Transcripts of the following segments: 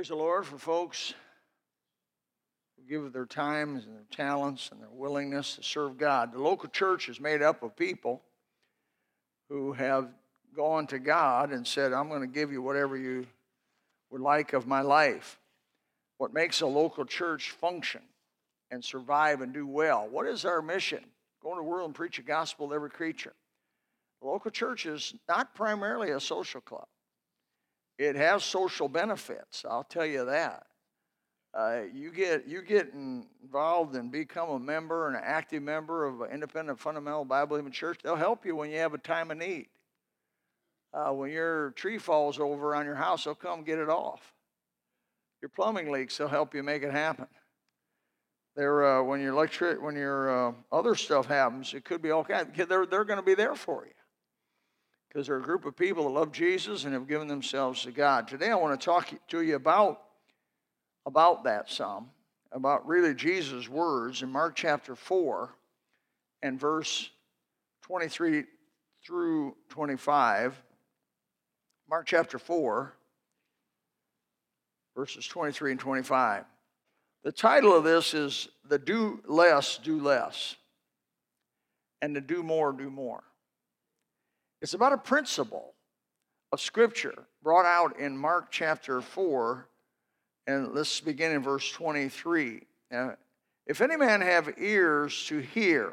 Praise the Lord for folks who give their times and their talents and their willingness to serve God. The local church is made up of people who have gone to God and said, I'm going to give you whatever you would like of my life. What makes a local church function and survive and do well? What is our mission? Go into the world and preach the gospel to every creature. The local church is not primarily a social club. It has social benefits, I'll tell you that. Uh, you get you get involved and become a member, and an active member of an independent fundamental Bible believing church. They'll help you when you have a time of need. Uh, when your tree falls over on your house, they'll come get it off. Your plumbing leaks, they'll help you make it happen. They're, uh, when your electric, when your uh, other stuff happens, it could be all. They're, they're going to be there for you because they're a group of people that love Jesus and have given themselves to God. Today, I want to talk to you about about that some, about really Jesus' words in Mark chapter 4 and verse 23 through 25. Mark chapter 4, verses 23 and 25. The title of this is The Do Less, Do Less, and the Do More, Do More. It's about a principle of Scripture brought out in Mark chapter 4, and let's begin in verse 23. Now, if any man have ears to hear,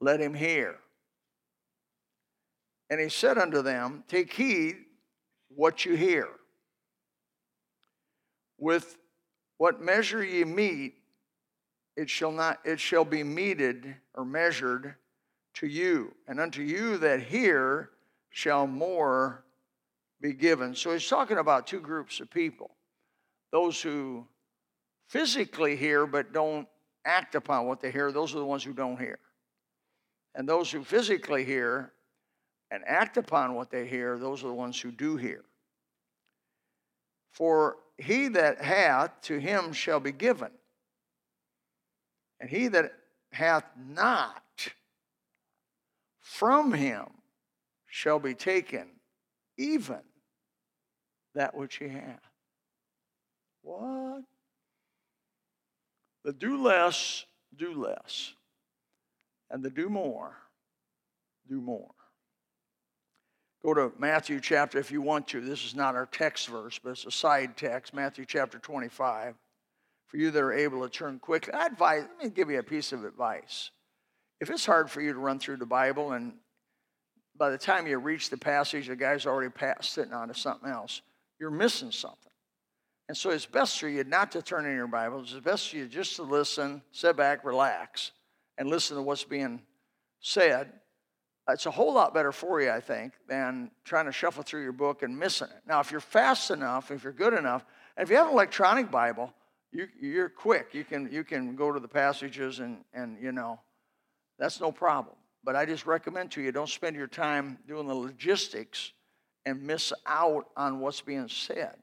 let him hear. And he said unto them, Take heed what you hear. With what measure ye meet, it shall not it shall be meted or measured to you, and unto you that hear shall more be given. So he's talking about two groups of people those who physically hear but don't act upon what they hear, those are the ones who don't hear. And those who physically hear and act upon what they hear, those are the ones who do hear. For he that hath, to him shall be given. And he that hath not, from him shall be taken even that which he hath. What? The do less, do less. And the do more, do more. Go to Matthew chapter if you want to. This is not our text verse, but it's a side text, Matthew chapter 25. For you that are able to turn quickly, I advise, let me give you a piece of advice. If it's hard for you to run through the Bible and by the time you reach the passage, the guy's already passed, sitting on to something else, you're missing something. And so it's best for you not to turn in your Bible. It's best for you just to listen, sit back, relax, and listen to what's being said it's a whole lot better for you, I think, than trying to shuffle through your book and missing it. Now, if you're fast enough, if you're good enough, and if you have an electronic Bible, you, are quick. You can, you can go to the passages and, and, you know, that's no problem. But I just recommend to you don't spend your time doing the logistics and miss out on what's being said.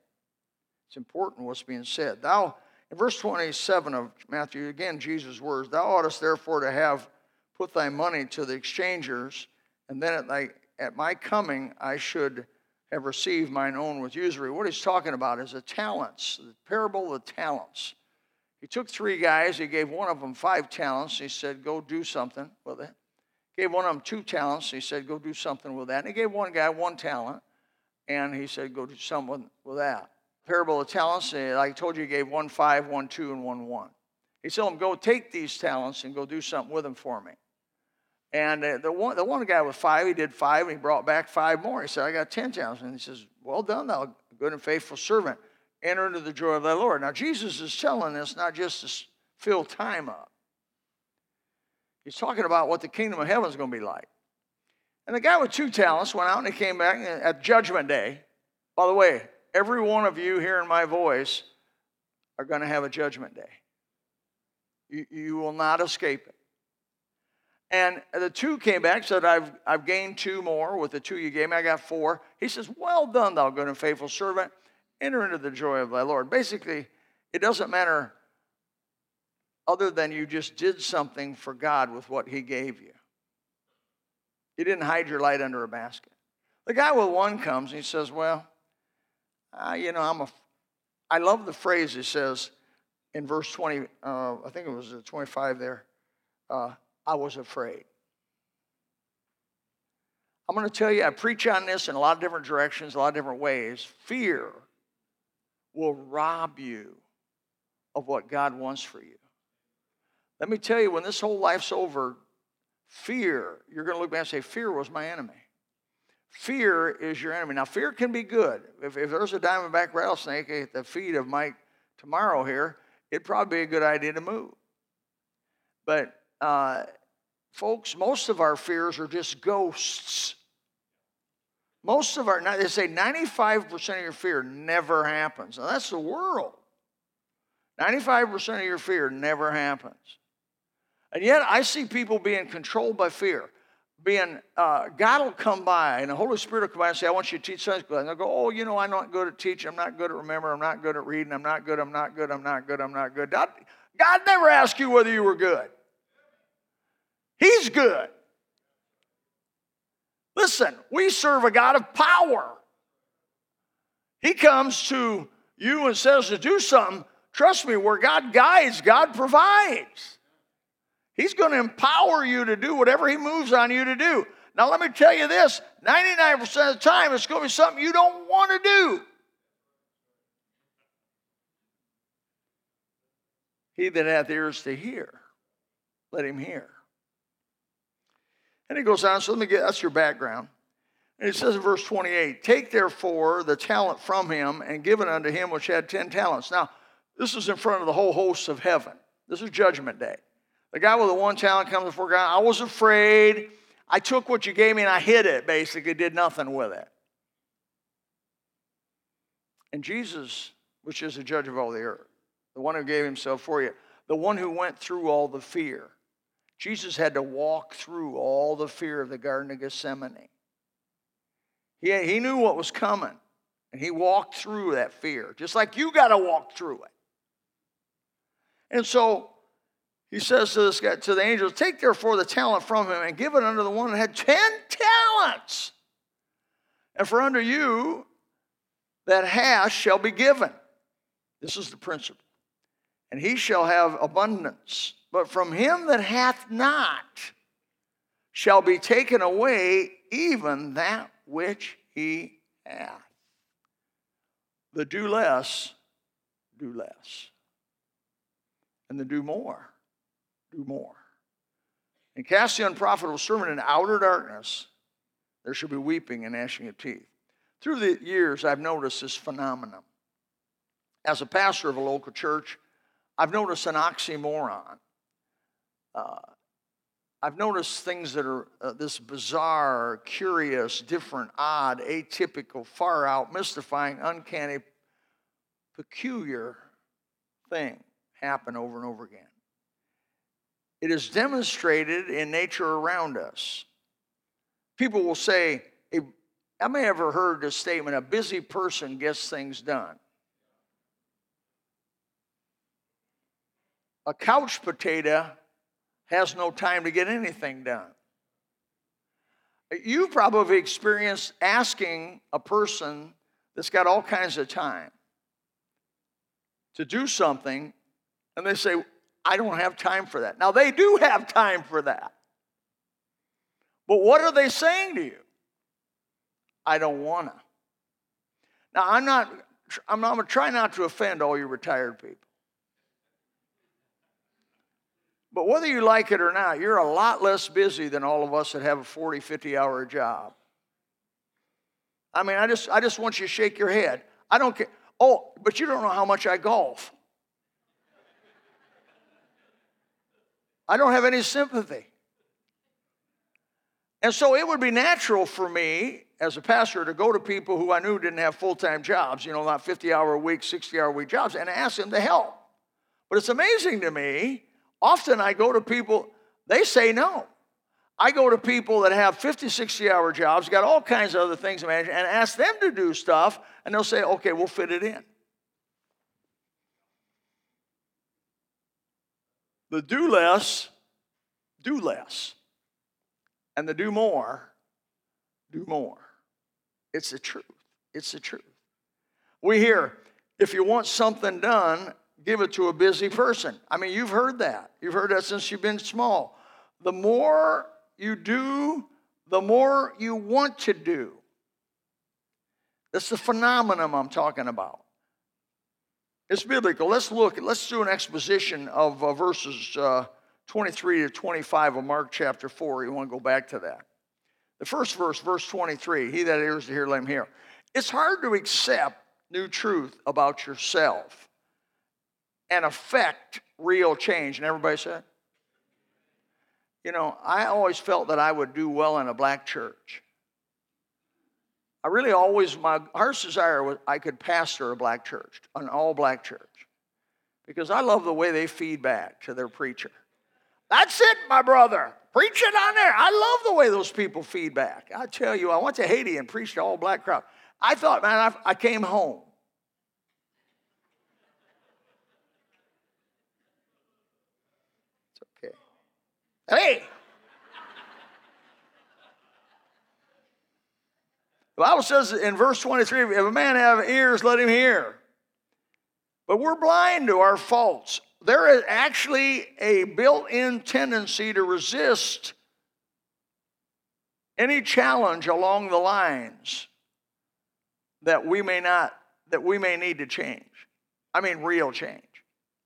It's important what's being said. Thou, in verse 27 of Matthew, again, Jesus' words, thou oughtest therefore to have put thy money to the exchangers, and then at, thy, at my coming I should have received mine own with usury. What he's talking about is the talents, the parable of the talents. He took three guys, he gave one of them five talents. He said, Go do something with it. Gave one of them two talents. He said, Go do something with that. And he gave one guy one talent, and he said, Go do something with that. Parable of talents, like I told you, he gave one five, one two, and one one. He told him, Go take these talents and go do something with them for me. And uh, the one, the one guy with five, he did five, and he brought back five more. He said, I got 10 talents. And he says, Well done, thou good and faithful servant. Enter into the joy of thy Lord. Now, Jesus is telling us not just to fill time up, he's talking about what the kingdom of heaven is going to be like. And the guy with two talents went out and he came back at Judgment Day. By the way, every one of you hearing my voice are going to have a Judgment Day. You, you will not escape it. And the two came back, said, I've, I've gained two more. With the two you gave me, I got four. He says, Well done, thou good and faithful servant. Enter into the joy of thy Lord. Basically, it doesn't matter other than you just did something for God with what he gave you. You didn't hide your light under a basket. The guy with one comes and he says, Well, uh, you know, I'm a, I love the phrase he says in verse 20, uh, I think it was 25 there, uh, I was afraid. I'm going to tell you, I preach on this in a lot of different directions, a lot of different ways. Fear will rob you of what God wants for you. Let me tell you, when this whole life's over, fear, you're going to look back and say, Fear was my enemy. Fear is your enemy. Now, fear can be good. If, if there's a diamondback rattlesnake at the feet of Mike tomorrow here, it'd probably be a good idea to move. But, uh, folks, most of our fears are just ghosts. Most of our, they say 95% of your fear never happens. Now, that's the world. 95% of your fear never happens. And yet, I see people being controlled by fear. Being, uh, God will come by and the Holy Spirit will come by and say, I want you to teach Sunday school. And they'll go, Oh, you know, I'm not good at teaching. I'm not good at remembering. I'm not good at reading. I'm not good. I'm not good. I'm not good. I'm not good. God, God never asked you whether you were good. He's good. Listen, we serve a God of power. He comes to you and says to do something. Trust me, where God guides, God provides. He's going to empower you to do whatever He moves on you to do. Now, let me tell you this 99% of the time, it's going to be something you don't want to do. He that hath ears to hear, let him hear. And he goes on, so let me get that's your background. And he says in verse 28 Take therefore the talent from him and give it unto him which had 10 talents. Now, this is in front of the whole host of heaven. This is judgment day. The guy with the one talent comes before God. I was afraid. I took what you gave me and I hid it, basically, did nothing with it. And Jesus, which is the judge of all the earth, the one who gave himself for you, the one who went through all the fear, Jesus had to walk through all the fear of the Garden of Gethsemane. He, he knew what was coming, and he walked through that fear, just like you got to walk through it. And so he says to this guy, to the angels, Take therefore the talent from him and give it unto the one that had ten talents. And for unto you that has shall be given. This is the principle. And he shall have abundance. But from him that hath not shall be taken away even that which he hath. The do less, do less. And the do more, do more. And cast the unprofitable servant in outer darkness, there shall be weeping and gnashing of teeth. Through the years, I've noticed this phenomenon. As a pastor of a local church, I've noticed an oxymoron uh, I've noticed things that are uh, this bizarre, curious, different, odd, atypical, far out, mystifying, uncanny, peculiar thing happen over and over again. It is demonstrated in nature around us. People will say, I may have ever heard this statement a busy person gets things done. A couch potato has no time to get anything done. You've probably experienced asking a person that's got all kinds of time to do something, and they say, I don't have time for that. Now, they do have time for that. But what are they saying to you? I don't want to. Now, I'm not, I'm not, going to try not to offend all you retired people. But whether you like it or not, you're a lot less busy than all of us that have a 40, 50 hour job. I mean, I just, I just want you to shake your head. I don't care. Oh, but you don't know how much I golf. I don't have any sympathy. And so it would be natural for me as a pastor to go to people who I knew didn't have full time jobs, you know, not 50 hour a week, 60 hour a week jobs, and ask them to help. But it's amazing to me Often I go to people, they say no. I go to people that have 50, 60 hour jobs, got all kinds of other things to manage, and ask them to do stuff, and they'll say, okay, we'll fit it in. The do less, do less. And the do more, do more. It's the truth. It's the truth. We hear, if you want something done, give it to a busy person. I mean, you've heard that. You've heard that since you've been small. The more you do, the more you want to do. That's the phenomenon I'm talking about. It's biblical. Let's look. Let's do an exposition of uh, verses uh, 23 to 25 of Mark chapter 4. You want to go back to that. The first verse, verse 23 He that hears to hear, let him hear. It's hard to accept new truth about yourself and affect real change. And everybody said, you know, I always felt that I would do well in a black church. I really always, my heart's desire was I could pastor a black church, an all black church, because I love the way they feed back to their preacher. That's it, my brother. Preach it on there. I love the way those people feed back. I tell you, I went to Haiti and preached to all black crowd. I thought, man, I, I came home. It's okay. Hey! The Bible says in verse 23 if a man have ears, let him hear. But we're blind to our faults. There is actually a built in tendency to resist any challenge along the lines that we may not, that we may need to change. I mean, real change.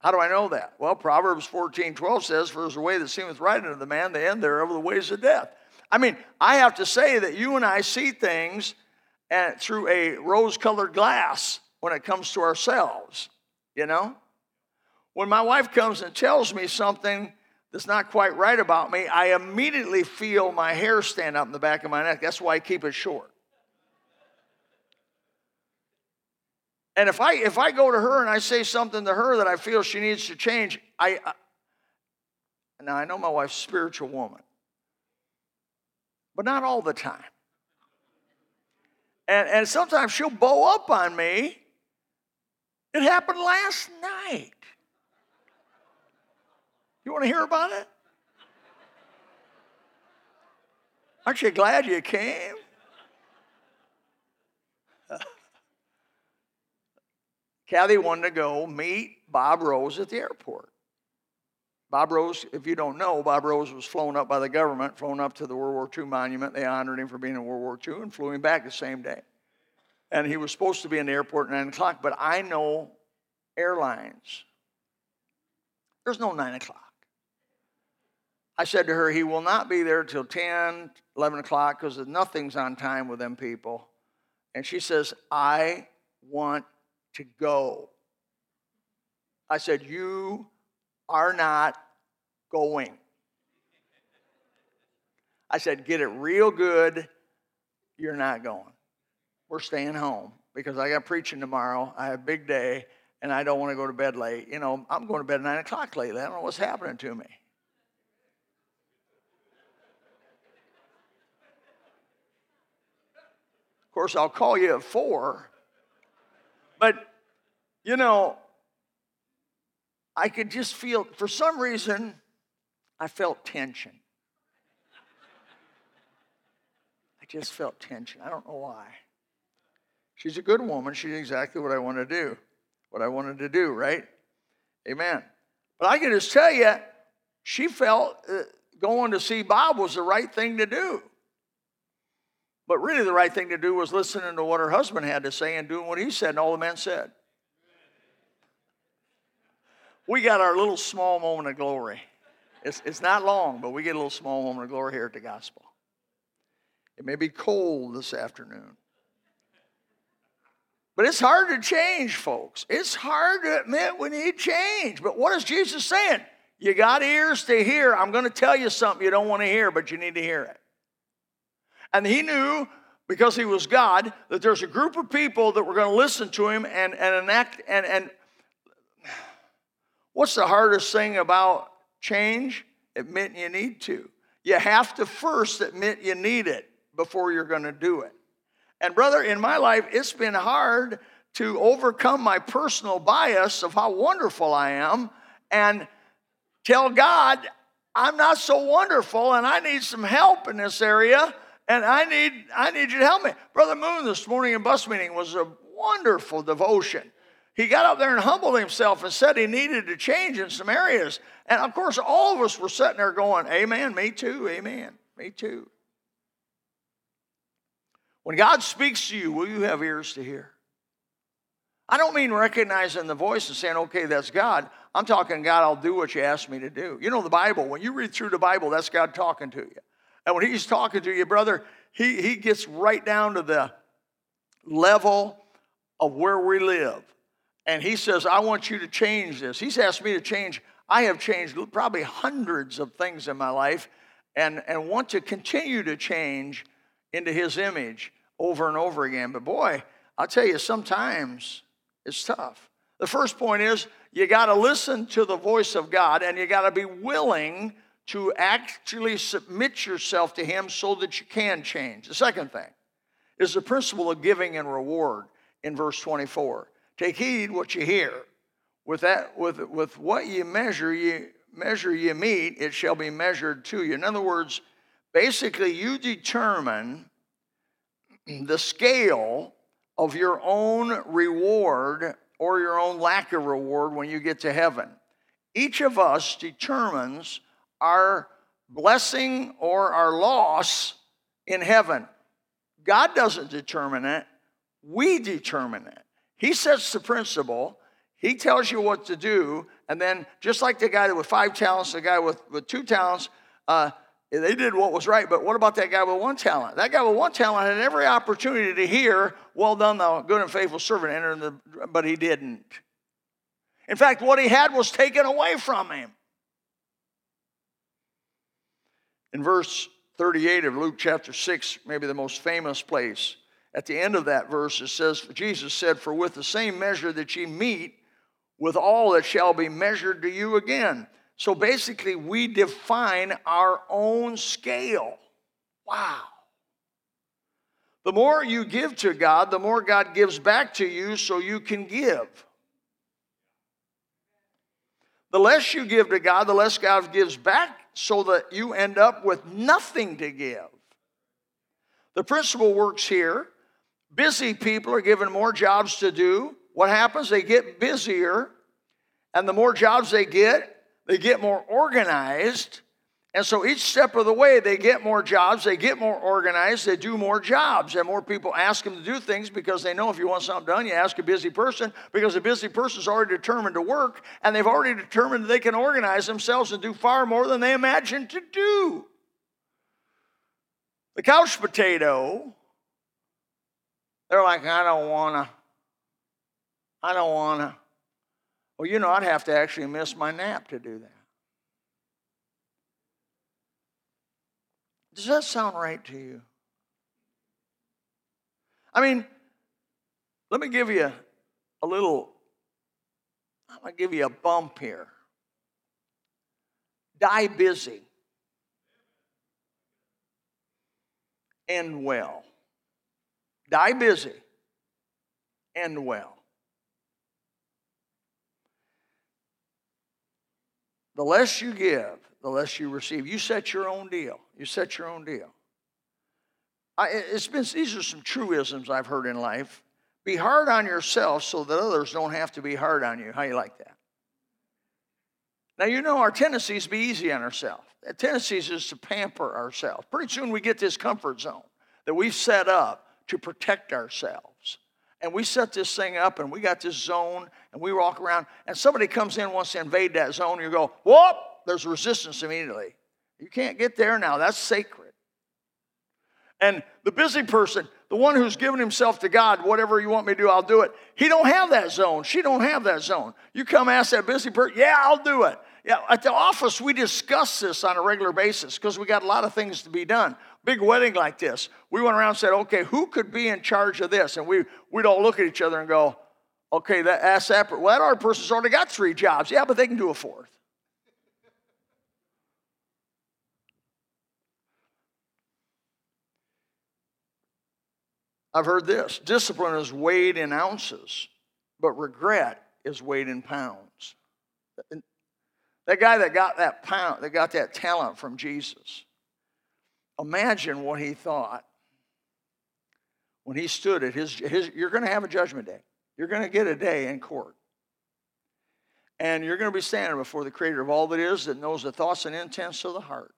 How do I know that? Well, Proverbs 14 12 says, For as the way that seemeth right unto the man, the end thereof the ways of death. I mean, I have to say that you and I see things and through a rose colored glass when it comes to ourselves, you know? When my wife comes and tells me something that's not quite right about me, I immediately feel my hair stand up in the back of my neck. That's why I keep it short. And if I if I go to her and I say something to her that I feel she needs to change, I, I now I know my wife's spiritual woman, but not all the time. And, and sometimes she'll bow up on me. It happened last night. You want to hear about it? Aren't you glad you came? Kathy wanted to go meet Bob Rose at the airport. Bob Rose, if you don't know, Bob Rose was flown up by the government, flown up to the World War II monument. They honored him for being in World War II and flew him back the same day. And he was supposed to be in the airport at 9 o'clock, but I know airlines. There's no 9 o'clock. I said to her, he will not be there till 10, 11 o'clock because nothing's on time with them people. And she says, I want to go. I said, You are not going. I said, Get it real good. You're not going. We're staying home because I got preaching tomorrow. I have a big day and I don't want to go to bed late. You know, I'm going to bed at 9 o'clock lately. I don't know what's happening to me. Of course, I'll call you at 4 but, you know, I could just feel, for some reason, I felt tension. I just felt tension. I don't know why. She's a good woman. She did exactly what I want to do, what I wanted to do, right? Amen. But I can just tell you, she felt uh, going to see Bob was the right thing to do. But really, the right thing to do was listening to what her husband had to say and doing what he said, and all the men said. We got our little small moment of glory. It's, it's not long, but we get a little small moment of glory here at the gospel. It may be cold this afternoon. But it's hard to change, folks. It's hard to admit we need change. But what is Jesus saying? You got ears to hear. I'm going to tell you something you don't want to hear, but you need to hear it. And he knew, because he was God, that there's a group of people that were going to listen to him and, and enact. And, and what's the hardest thing about change? Admitting you need to. You have to first admit you need it before you're going to do it. And, brother, in my life, it's been hard to overcome my personal bias of how wonderful I am and tell God, I'm not so wonderful and I need some help in this area and I need, I need you to help me. Brother Moon this morning in bus meeting was a wonderful devotion. he got up there and humbled himself and said he needed to change in some areas. And of course, all of us were sitting there going, Amen, me too, amen, me too. When God speaks to you, will you have ears to hear? I don't mean recognizing the voice and saying, okay, that's God. I'm talking, God, I'll do what you ask me to do. You know, the Bible, when you read through the Bible, that's God talking to you. And when He's talking to you, brother, He, he gets right down to the level of where we live. And He says, I want you to change this. He's asked me to change. I have changed probably hundreds of things in my life and, and want to continue to change into His image over and over again. But boy, I'll tell you, sometimes it's tough. The first point is you got to listen to the voice of God and you got to be willing to actually submit yourself to Him so that you can change. The second thing is the principle of giving and reward in verse 24. Take heed what you hear. With that, with, with what you measure, you measure you meet, it shall be measured to you. In other words, basically, you determine the scale of your own reward or your own lack of reward when you get to heaven. Each of us determines our blessing or our loss in heaven. God doesn't determine it, we determine it. He sets the principle, He tells you what to do, and then just like the guy with five talents, the guy with, with two talents, uh, they did what was right, but what about that guy with one talent? That guy with one talent had every opportunity to hear, Well done, thou good and faithful servant, enter the, but he didn't. In fact, what he had was taken away from him. In verse 38 of Luke chapter 6, maybe the most famous place, at the end of that verse, it says, Jesus said, For with the same measure that ye meet, with all it shall be measured to you again. So basically, we define our own scale. Wow. The more you give to God, the more God gives back to you so you can give. The less you give to God, the less God gives back so that you end up with nothing to give. The principle works here. Busy people are given more jobs to do. What happens? They get busier, and the more jobs they get, they get more organized. And so each step of the way, they get more jobs, they get more organized, they do more jobs, and more people ask them to do things because they know if you want something done, you ask a busy person because a busy person is already determined to work and they've already determined they can organize themselves and do far more than they imagined to do. The couch potato, they're like, I don't wanna, I don't wanna. Well, you know, I'd have to actually miss my nap to do that. Does that sound right to you? I mean, let me give you a little, I'm going to give you a bump here. Die busy. End well. Die busy. End well. The less you give, the less you receive. You set your own deal. You set your own deal. I, it's been, these are some truisms I've heard in life. Be hard on yourself so that others don't have to be hard on you. How you like that? Now, you know our tendency is to be easy on ourselves. The tendency is to pamper ourselves. Pretty soon we get this comfort zone that we've set up to protect ourselves. And we set this thing up and we got this zone and we walk around, and somebody comes in wants to invade that zone, you go, whoop, there's resistance immediately. You can't get there now. That's sacred. And the busy person, the one who's given himself to God, whatever you want me to do, I'll do it. He don't have that zone. She don't have that zone. You come ask that busy person, yeah, I'll do it. Yeah, at the office we discuss this on a regular basis because we got a lot of things to be done. Big wedding like this, we went around and said, okay, who could be in charge of this? And we we'd all look at each other and go, Okay, that ask that well, that other person's already got three jobs. Yeah, but they can do a fourth. I've heard this discipline is weighed in ounces, but regret is weighed in pounds. That guy that got that pound, that got that talent from Jesus, imagine what he thought when he stood at his, his you're going to have a judgment day. You're going to get a day in court. And you're going to be standing before the creator of all that is, that knows the thoughts and intents of the heart.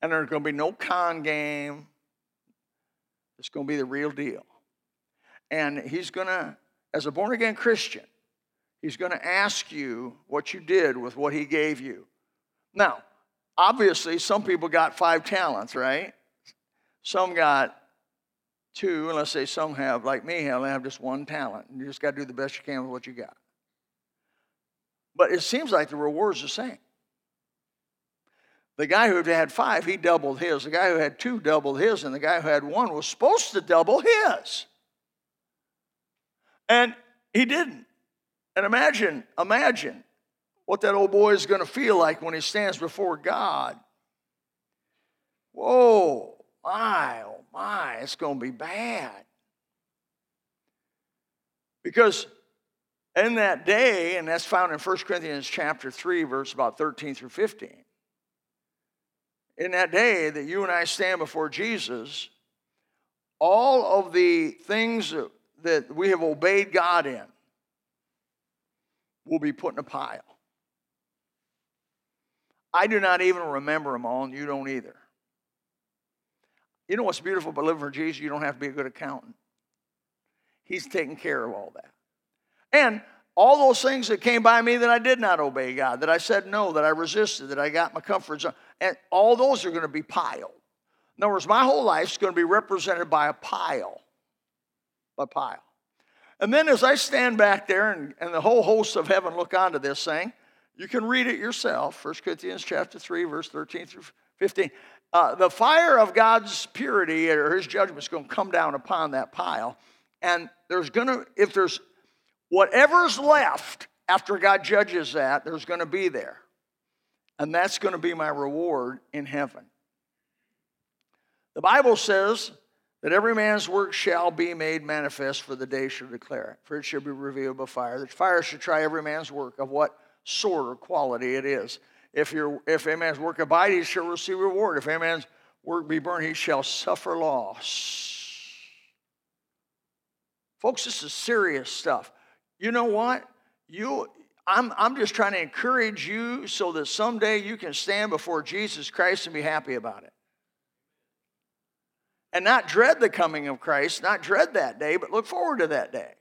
And there's going to be no con game. It's going to be the real deal. And he's going to, as a born again Christian, he's going to ask you what you did with what he gave you. Now, obviously, some people got five talents, right? Some got two, and let's say some have, like me, only have just one talent. You just got to do the best you can with what you got. But it seems like the reward's the same. The guy who had five, he doubled his. The guy who had two doubled his, and the guy who had one was supposed to double his. And he didn't. And imagine, imagine what that old boy is going to feel like when he stands before God. Whoa, my, oh my, it's going to be bad. Because in that day, and that's found in 1 Corinthians chapter 3, verse about 13 through 15. In that day that you and I stand before Jesus, all of the things that we have obeyed God in will be put in a pile. I do not even remember them all, and you don't either. You know what's beautiful about living for Jesus? You don't have to be a good accountant. He's taking care of all that. And all those things that came by me that I did not obey God, that I said no, that I resisted, that I got my comfort zone, and all those are going to be piled. In other words, my whole life is going to be represented by a pile. A pile. And then as I stand back there and, and the whole hosts of heaven look onto this thing, you can read it yourself, 1 Corinthians chapter 3, verse 13 through 15. Uh, the fire of God's purity or his judgment is going to come down upon that pile. And there's going to, if there's whatever's left after God judges that, there's going to be there. And that's going to be my reward in heaven. The Bible says that every man's work shall be made manifest, for the day shall declare it, for it shall be revealed by fire. The fire shall try every man's work of what sort or quality it is. If, if a man's work abide, he shall receive reward. If a man's work be burned, he shall suffer loss. Folks, this is serious stuff. You know what? You, I'm, I'm just trying to encourage you so that someday you can stand before Jesus Christ and be happy about it. And not dread the coming of Christ, not dread that day, but look forward to that day.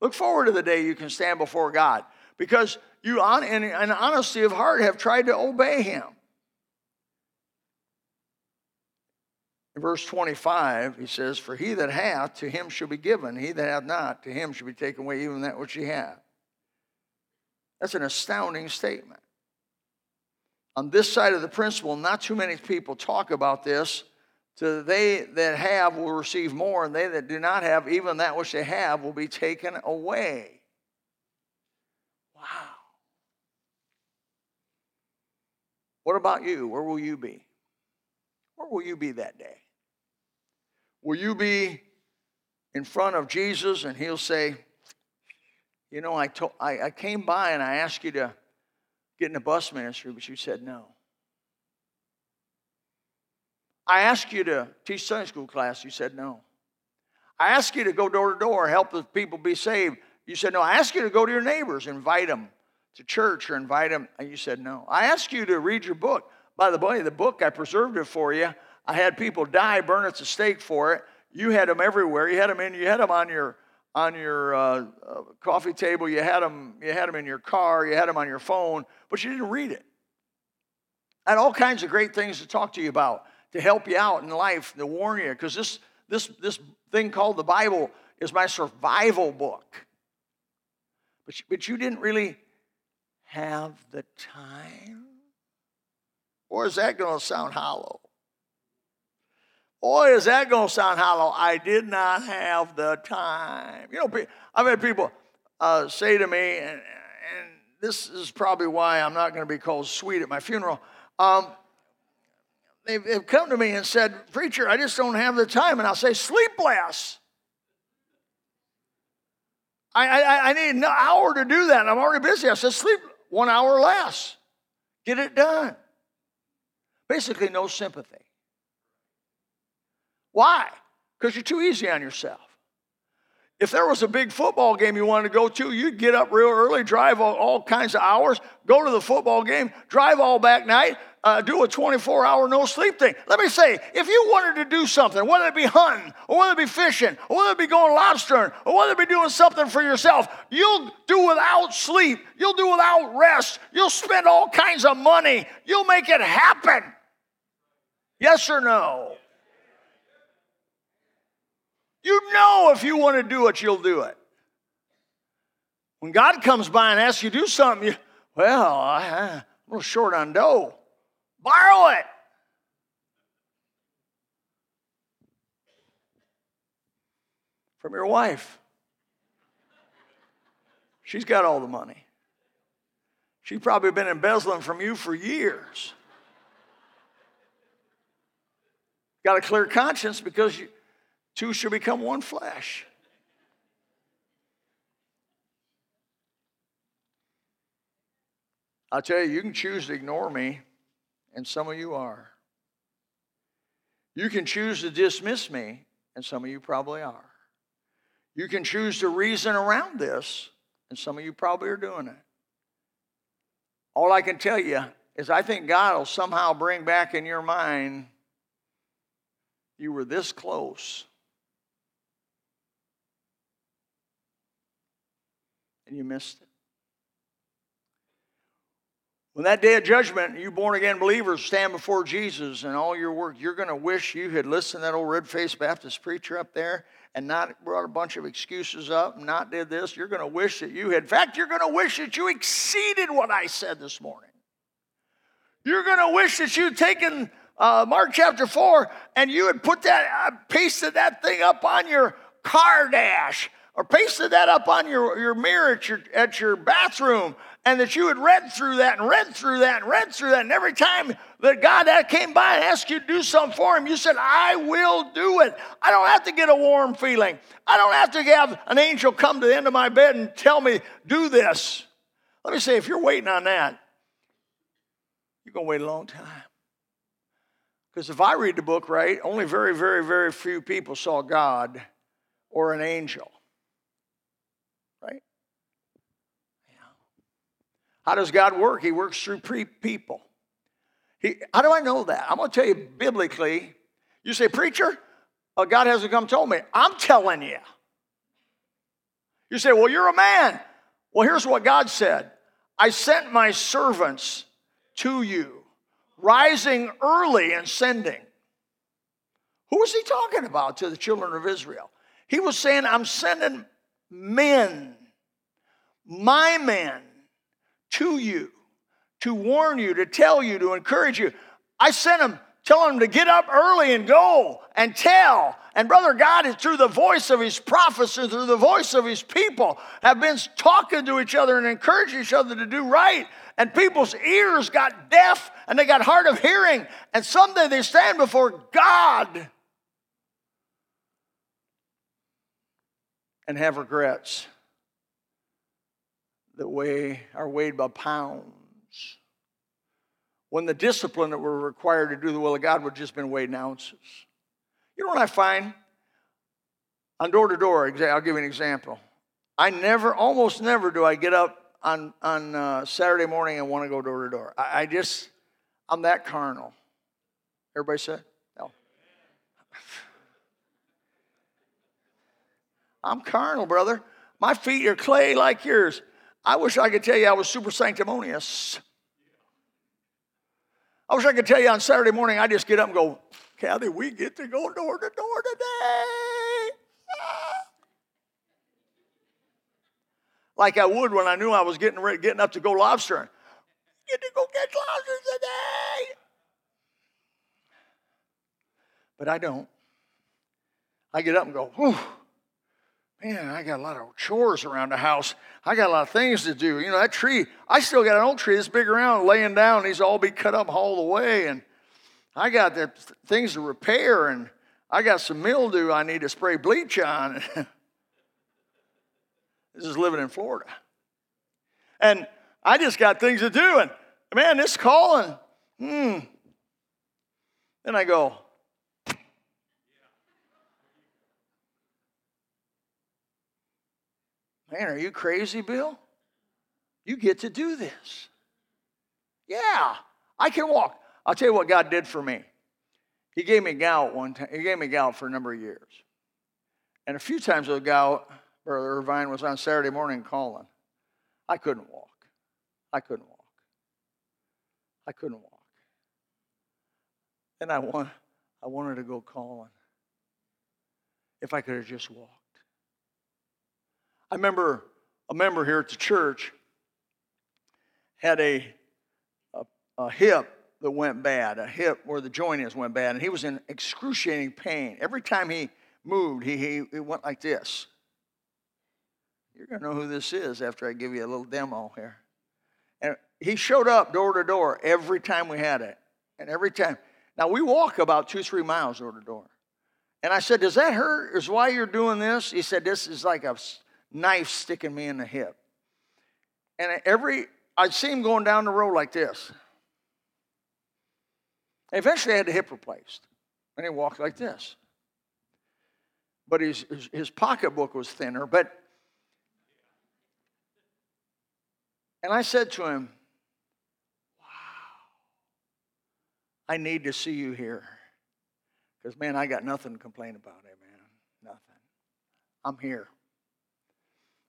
Look forward to the day you can stand before God because you, in, in honesty of heart, have tried to obey Him. In verse 25, he says, For he that hath, to him shall be given. He that hath not, to him shall be taken away even that which he hath. That's an astounding statement. On this side of the principle, not too many people talk about this. So they that have will receive more, and they that do not have, even that which they have, will be taken away. Wow. What about you? Where will you be? Where will you be that day? Will you be in front of Jesus and he'll say, You know, I, told, I, I came by and I asked you to get in the bus ministry, but you said no. I asked you to teach Sunday school class, you said no. I asked you to go door to door, help the people be saved. You said no. I asked you to go to your neighbors, invite them to church or invite them, and you said no. I asked you to read your book. By the way, the book, I preserved it for you. I had people die, burn at the stake for it. You had them everywhere. You had them in. You had them on your on your uh, uh, coffee table. You had them. You had them in your car. You had them on your phone, but you didn't read it. I had all kinds of great things to talk to you about to help you out in life, to warn you, because this this this thing called the Bible is my survival book. But you, but you didn't really have the time, or is that going to sound hollow? Boy, is that going to sound hollow. I did not have the time. You know, I've had people uh, say to me, and, and, this is probably why I'm not going to be called sweet at my funeral. Um, they've, they've come to me and said, Preacher, I just don't have the time. And I'll say, Sleep less. I, I, I need an hour to do that. I'm already busy. I said, Sleep one hour less. Get it done. Basically, no sympathy. Why? Because you're too easy on yourself. If there was a big football game you wanted to go to, you'd get up real early, drive all, all kinds of hours, go to the football game, drive all back night, uh, do a 24 hour no sleep thing. Let me say, if you wanted to do something, whether it be hunting, or whether it be fishing, or whether it be going lobstering, or whether it be doing something for yourself, you'll do without sleep, you'll do without rest, you'll spend all kinds of money, you'll make it happen. Yes or no? You know if you want to do it, you'll do it. When God comes by and asks you to do something, you, well, I, am a little short on dough. Borrow it. From your wife. She's got all the money. She's probably been embezzling from you for years. Got a clear conscience because you, two shall become one flesh. I'll tell you, you can choose to ignore me, and some of you are. You can choose to dismiss me, and some of you probably are. You can choose to reason around this, and some of you probably are doing it. All I can tell you is I think God will somehow bring back in your mind you were this close and you missed it. When that day of judgment, you born again believers stand before Jesus and all your work, you're going to wish you had listened to that old red faced Baptist preacher up there and not brought a bunch of excuses up and not did this. You're going to wish that you had, in fact, you're going to wish that you exceeded what I said this morning. You're going to wish that you'd taken uh, Mark chapter 4 and you had put that, uh, pasted that thing up on your car dash or pasted that up on your, your mirror at your, at your bathroom and that you had read through that and read through that and read through that. And every time that God came by and asked you to do something for him, you said, I will do it. I don't have to get a warm feeling. I don't have to have an angel come to the end of my bed and tell me, do this. Let me say, if you're waiting on that, you're going to wait a long time. Because if I read the book right, only very, very, very few people saw God or an angel. How does God work? He works through pre- people. He, how do I know that? I'm going to tell you biblically. You say, Preacher, uh, God hasn't come told me. I'm telling you. You say, Well, you're a man. Well, here's what God said I sent my servants to you, rising early and sending. Who was he talking about to the children of Israel? He was saying, I'm sending men, my men, to you, to warn you, to tell you, to encourage you. I sent them, telling them to get up early and go and tell. And brother, God is through the voice of his prophets and through the voice of his people have been talking to each other and encouraging each other to do right. And people's ears got deaf and they got hard of hearing. And someday they stand before God and have regrets that weigh, are weighed by pounds. When the discipline that we're required to do the will of God would just been weighed in ounces. You know what I find? On door to door, I'll give you an example. I never, almost never do I get up on, on uh, Saturday morning and want to go door to door. I, I just, I'm that carnal. Everybody said? No. I'm carnal, brother. My feet are clay like yours. I wish I could tell you I was super sanctimonious. I wish I could tell you on Saturday morning I just get up and go, Kathy, we get to go door to door today. Ah. Like I would when I knew I was getting getting up to go lobstering. Get to go catch lobsters today. But I don't. I get up and go, whew man, I got a lot of chores around the house. I got a lot of things to do. You know, that tree, I still got an old tree that's big around laying down. These all be cut up, hauled away. And I got the things to repair, and I got some mildew I need to spray bleach on. this is living in Florida. And I just got things to do. And man, this calling, hmm. Then I go, Man, are you crazy, Bill? You get to do this. Yeah, I can walk. I'll tell you what God did for me. He gave me gout one time. He gave me gout for a number of years. And a few times with gout, Brother Irvine was on Saturday morning calling. I couldn't walk. I couldn't walk. I couldn't walk. And I, want, I wanted to go calling. If I could have just walked. I remember a member here at the church had a, a, a hip that went bad, a hip where the joint is went bad, and he was in excruciating pain. Every time he moved, he, he, he went like this. You're going to know who this is after I give you a little demo here. And he showed up door to door every time we had it. And every time. Now, we walk about two, three miles door to door. And I said, Does that hurt? Is why you're doing this? He said, This is like a knife sticking me in the hip. And every, I'd see him going down the road like this. Eventually, I had the hip replaced. And he walked like this. But his, his, his pocketbook was thinner. But, and I said to him, Wow, I need to see you here. Because, man, I got nothing to complain about, eh, man. Nothing. I'm here.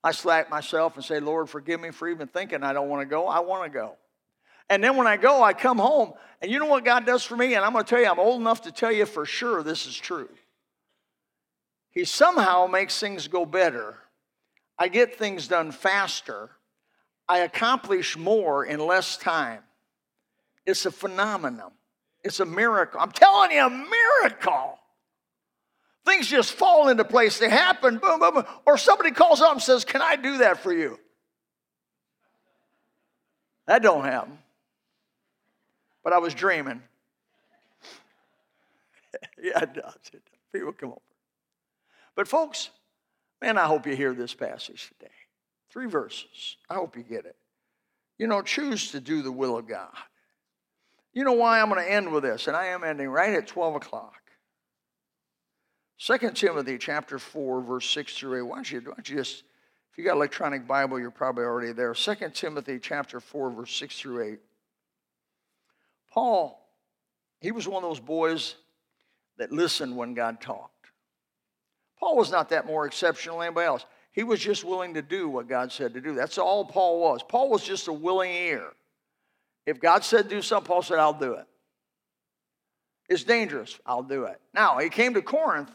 I slack myself and say, Lord, forgive me for even thinking I don't want to go. I want to go. And then when I go, I come home, and you know what God does for me? And I'm going to tell you, I'm old enough to tell you for sure this is true. He somehow makes things go better. I get things done faster. I accomplish more in less time. It's a phenomenon. It's a miracle. I'm telling you, a miracle. Things just fall into place. They happen, boom, boom, boom. Or somebody calls up and says, Can I do that for you? That don't happen. But I was dreaming. yeah, it does. It does. People come over. But folks, man, I hope you hear this passage today. Three verses. I hope you get it. You know, choose to do the will of God. You know why I'm going to end with this, and I am ending right at 12 o'clock. 2 Timothy chapter 4, verse 6 through 8. Why don't you, why don't you just, if you got electronic Bible, you're probably already there. 2 Timothy chapter 4, verse 6 through 8. Paul, he was one of those boys that listened when God talked. Paul was not that more exceptional than anybody else. He was just willing to do what God said to do. That's all Paul was. Paul was just a willing ear. If God said do something, Paul said, I'll do it. It's dangerous. I'll do it. Now, he came to Corinth.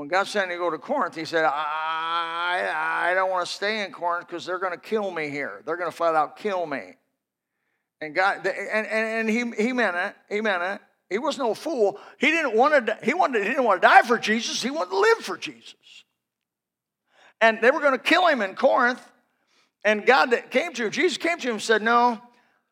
When God sent him to go to Corinth, he said, I, I don't want to stay in Corinth because they're going to kill me here. They're going to flat out kill me. And God, and, and, and he, he meant it. He meant it. He was no fool. He didn't want to. He wanted. He didn't want to die for Jesus. He wanted to live for Jesus. And they were going to kill him in Corinth. And God came to him. Jesus came to him and said, "No,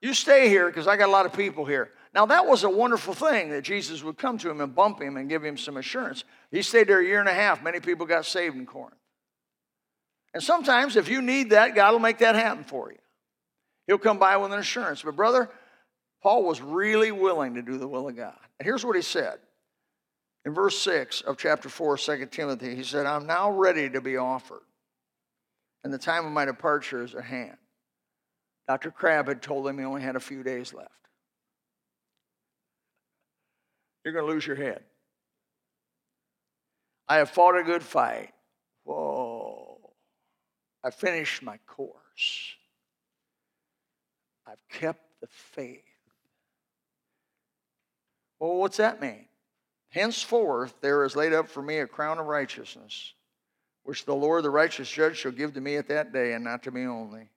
you stay here because I got a lot of people here." Now that was a wonderful thing that Jesus would come to him and bump him and give him some assurance. He stayed there a year and a half. Many people got saved in Corinth. And sometimes, if you need that, God will make that happen for you. He'll come by with an assurance. But, brother, Paul was really willing to do the will of God. And here's what he said. In verse 6 of chapter 4, 2 Timothy, he said, I'm now ready to be offered, and the time of my departure is at hand. Dr. Crabb had told him he only had a few days left. You're going to lose your head. I have fought a good fight. Whoa. I finished my course. I've kept the faith. Well, what's that mean? Henceforth, there is laid up for me a crown of righteousness, which the Lord, the righteous judge, shall give to me at that day, and not to me only.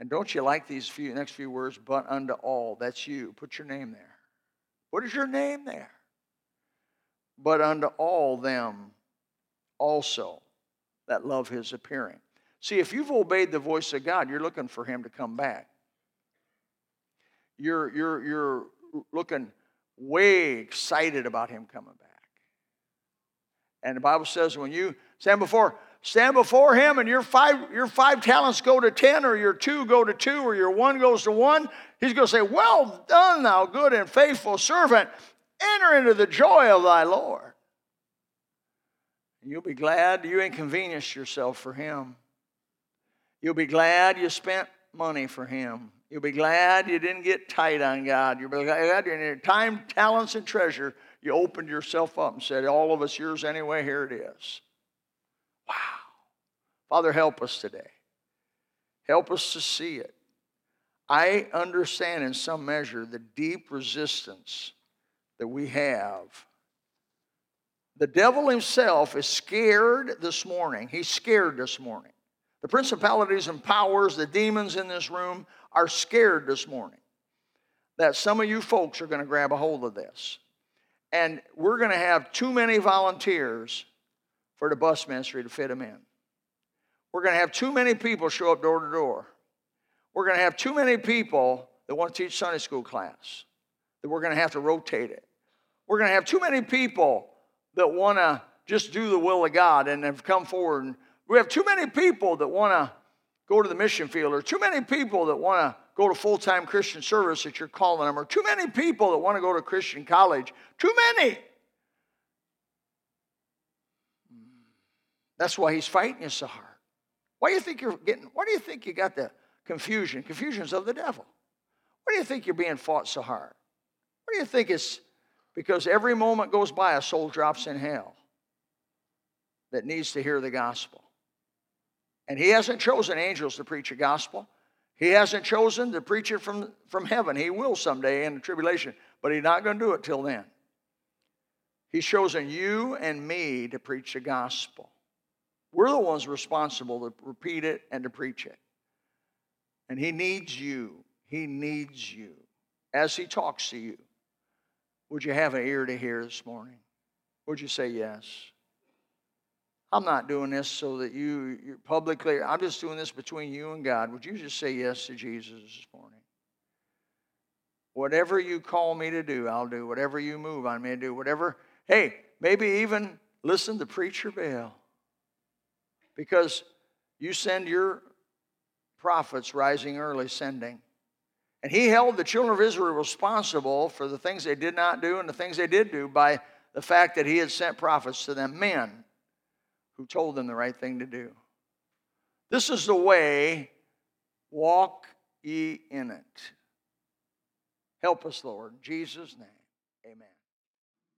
And don't you like these few, next few words? But unto all. That's you. Put your name there. What is your name there? But unto all them also that love his appearing. See, if you've obeyed the voice of God, you're looking for him to come back. You're, you're, you're looking way excited about him coming back. And the Bible says when you stand before stand before him and your five your five talents go to 10 or your two go to 2 or your one goes to 1, he's going to say, "Well done, thou good and faithful servant. Enter into the joy of thy Lord." You'll be glad you inconvenienced yourself for Him. You'll be glad you spent money for Him. You'll be glad you didn't get tight on God. You'll be glad in your time, talents, and treasure, you opened yourself up and said, All of us yours anyway, here it is. Wow. Father, help us today. Help us to see it. I understand in some measure the deep resistance that we have. The devil himself is scared this morning. He's scared this morning. The principalities and powers, the demons in this room are scared this morning that some of you folks are going to grab a hold of this. And we're going to have too many volunteers for the bus ministry to fit them in. We're going to have too many people show up door to door. We're going to have too many people that want to teach Sunday school class, that we're going to have to rotate it. We're going to have too many people that want to just do the will of God and have come forward. And we have too many people that want to go to the mission field, or too many people that want to go to full time Christian service that you're calling them, or too many people that want to go to Christian college. Too many. That's why he's fighting you so hard. Why do you think you're getting, why do you think you got the confusion? Confusion's of the devil. Why do you think you're being fought so hard? What do you think it's because every moment goes by, a soul drops in hell that needs to hear the gospel. And he hasn't chosen angels to preach a gospel. He hasn't chosen to preach it from, from heaven. He will someday in the tribulation, but he's not going to do it till then. He's chosen you and me to preach the gospel. We're the ones responsible to repeat it and to preach it. And he needs you. He needs you as he talks to you. Would you have an ear to hear this morning? Would you say yes? I'm not doing this so that you you publicly, I'm just doing this between you and God. Would you just say yes to Jesus this morning? Whatever you call me to do, I'll do. Whatever you move on me to do, whatever, hey, maybe even listen to Preacher Bell. Because you send your prophets rising early sending. And he held the children of Israel responsible for the things they did not do and the things they did do by the fact that he had sent prophets to them, men who told them the right thing to do. This is the way, walk ye in it. Help us, Lord. In Jesus' name, amen.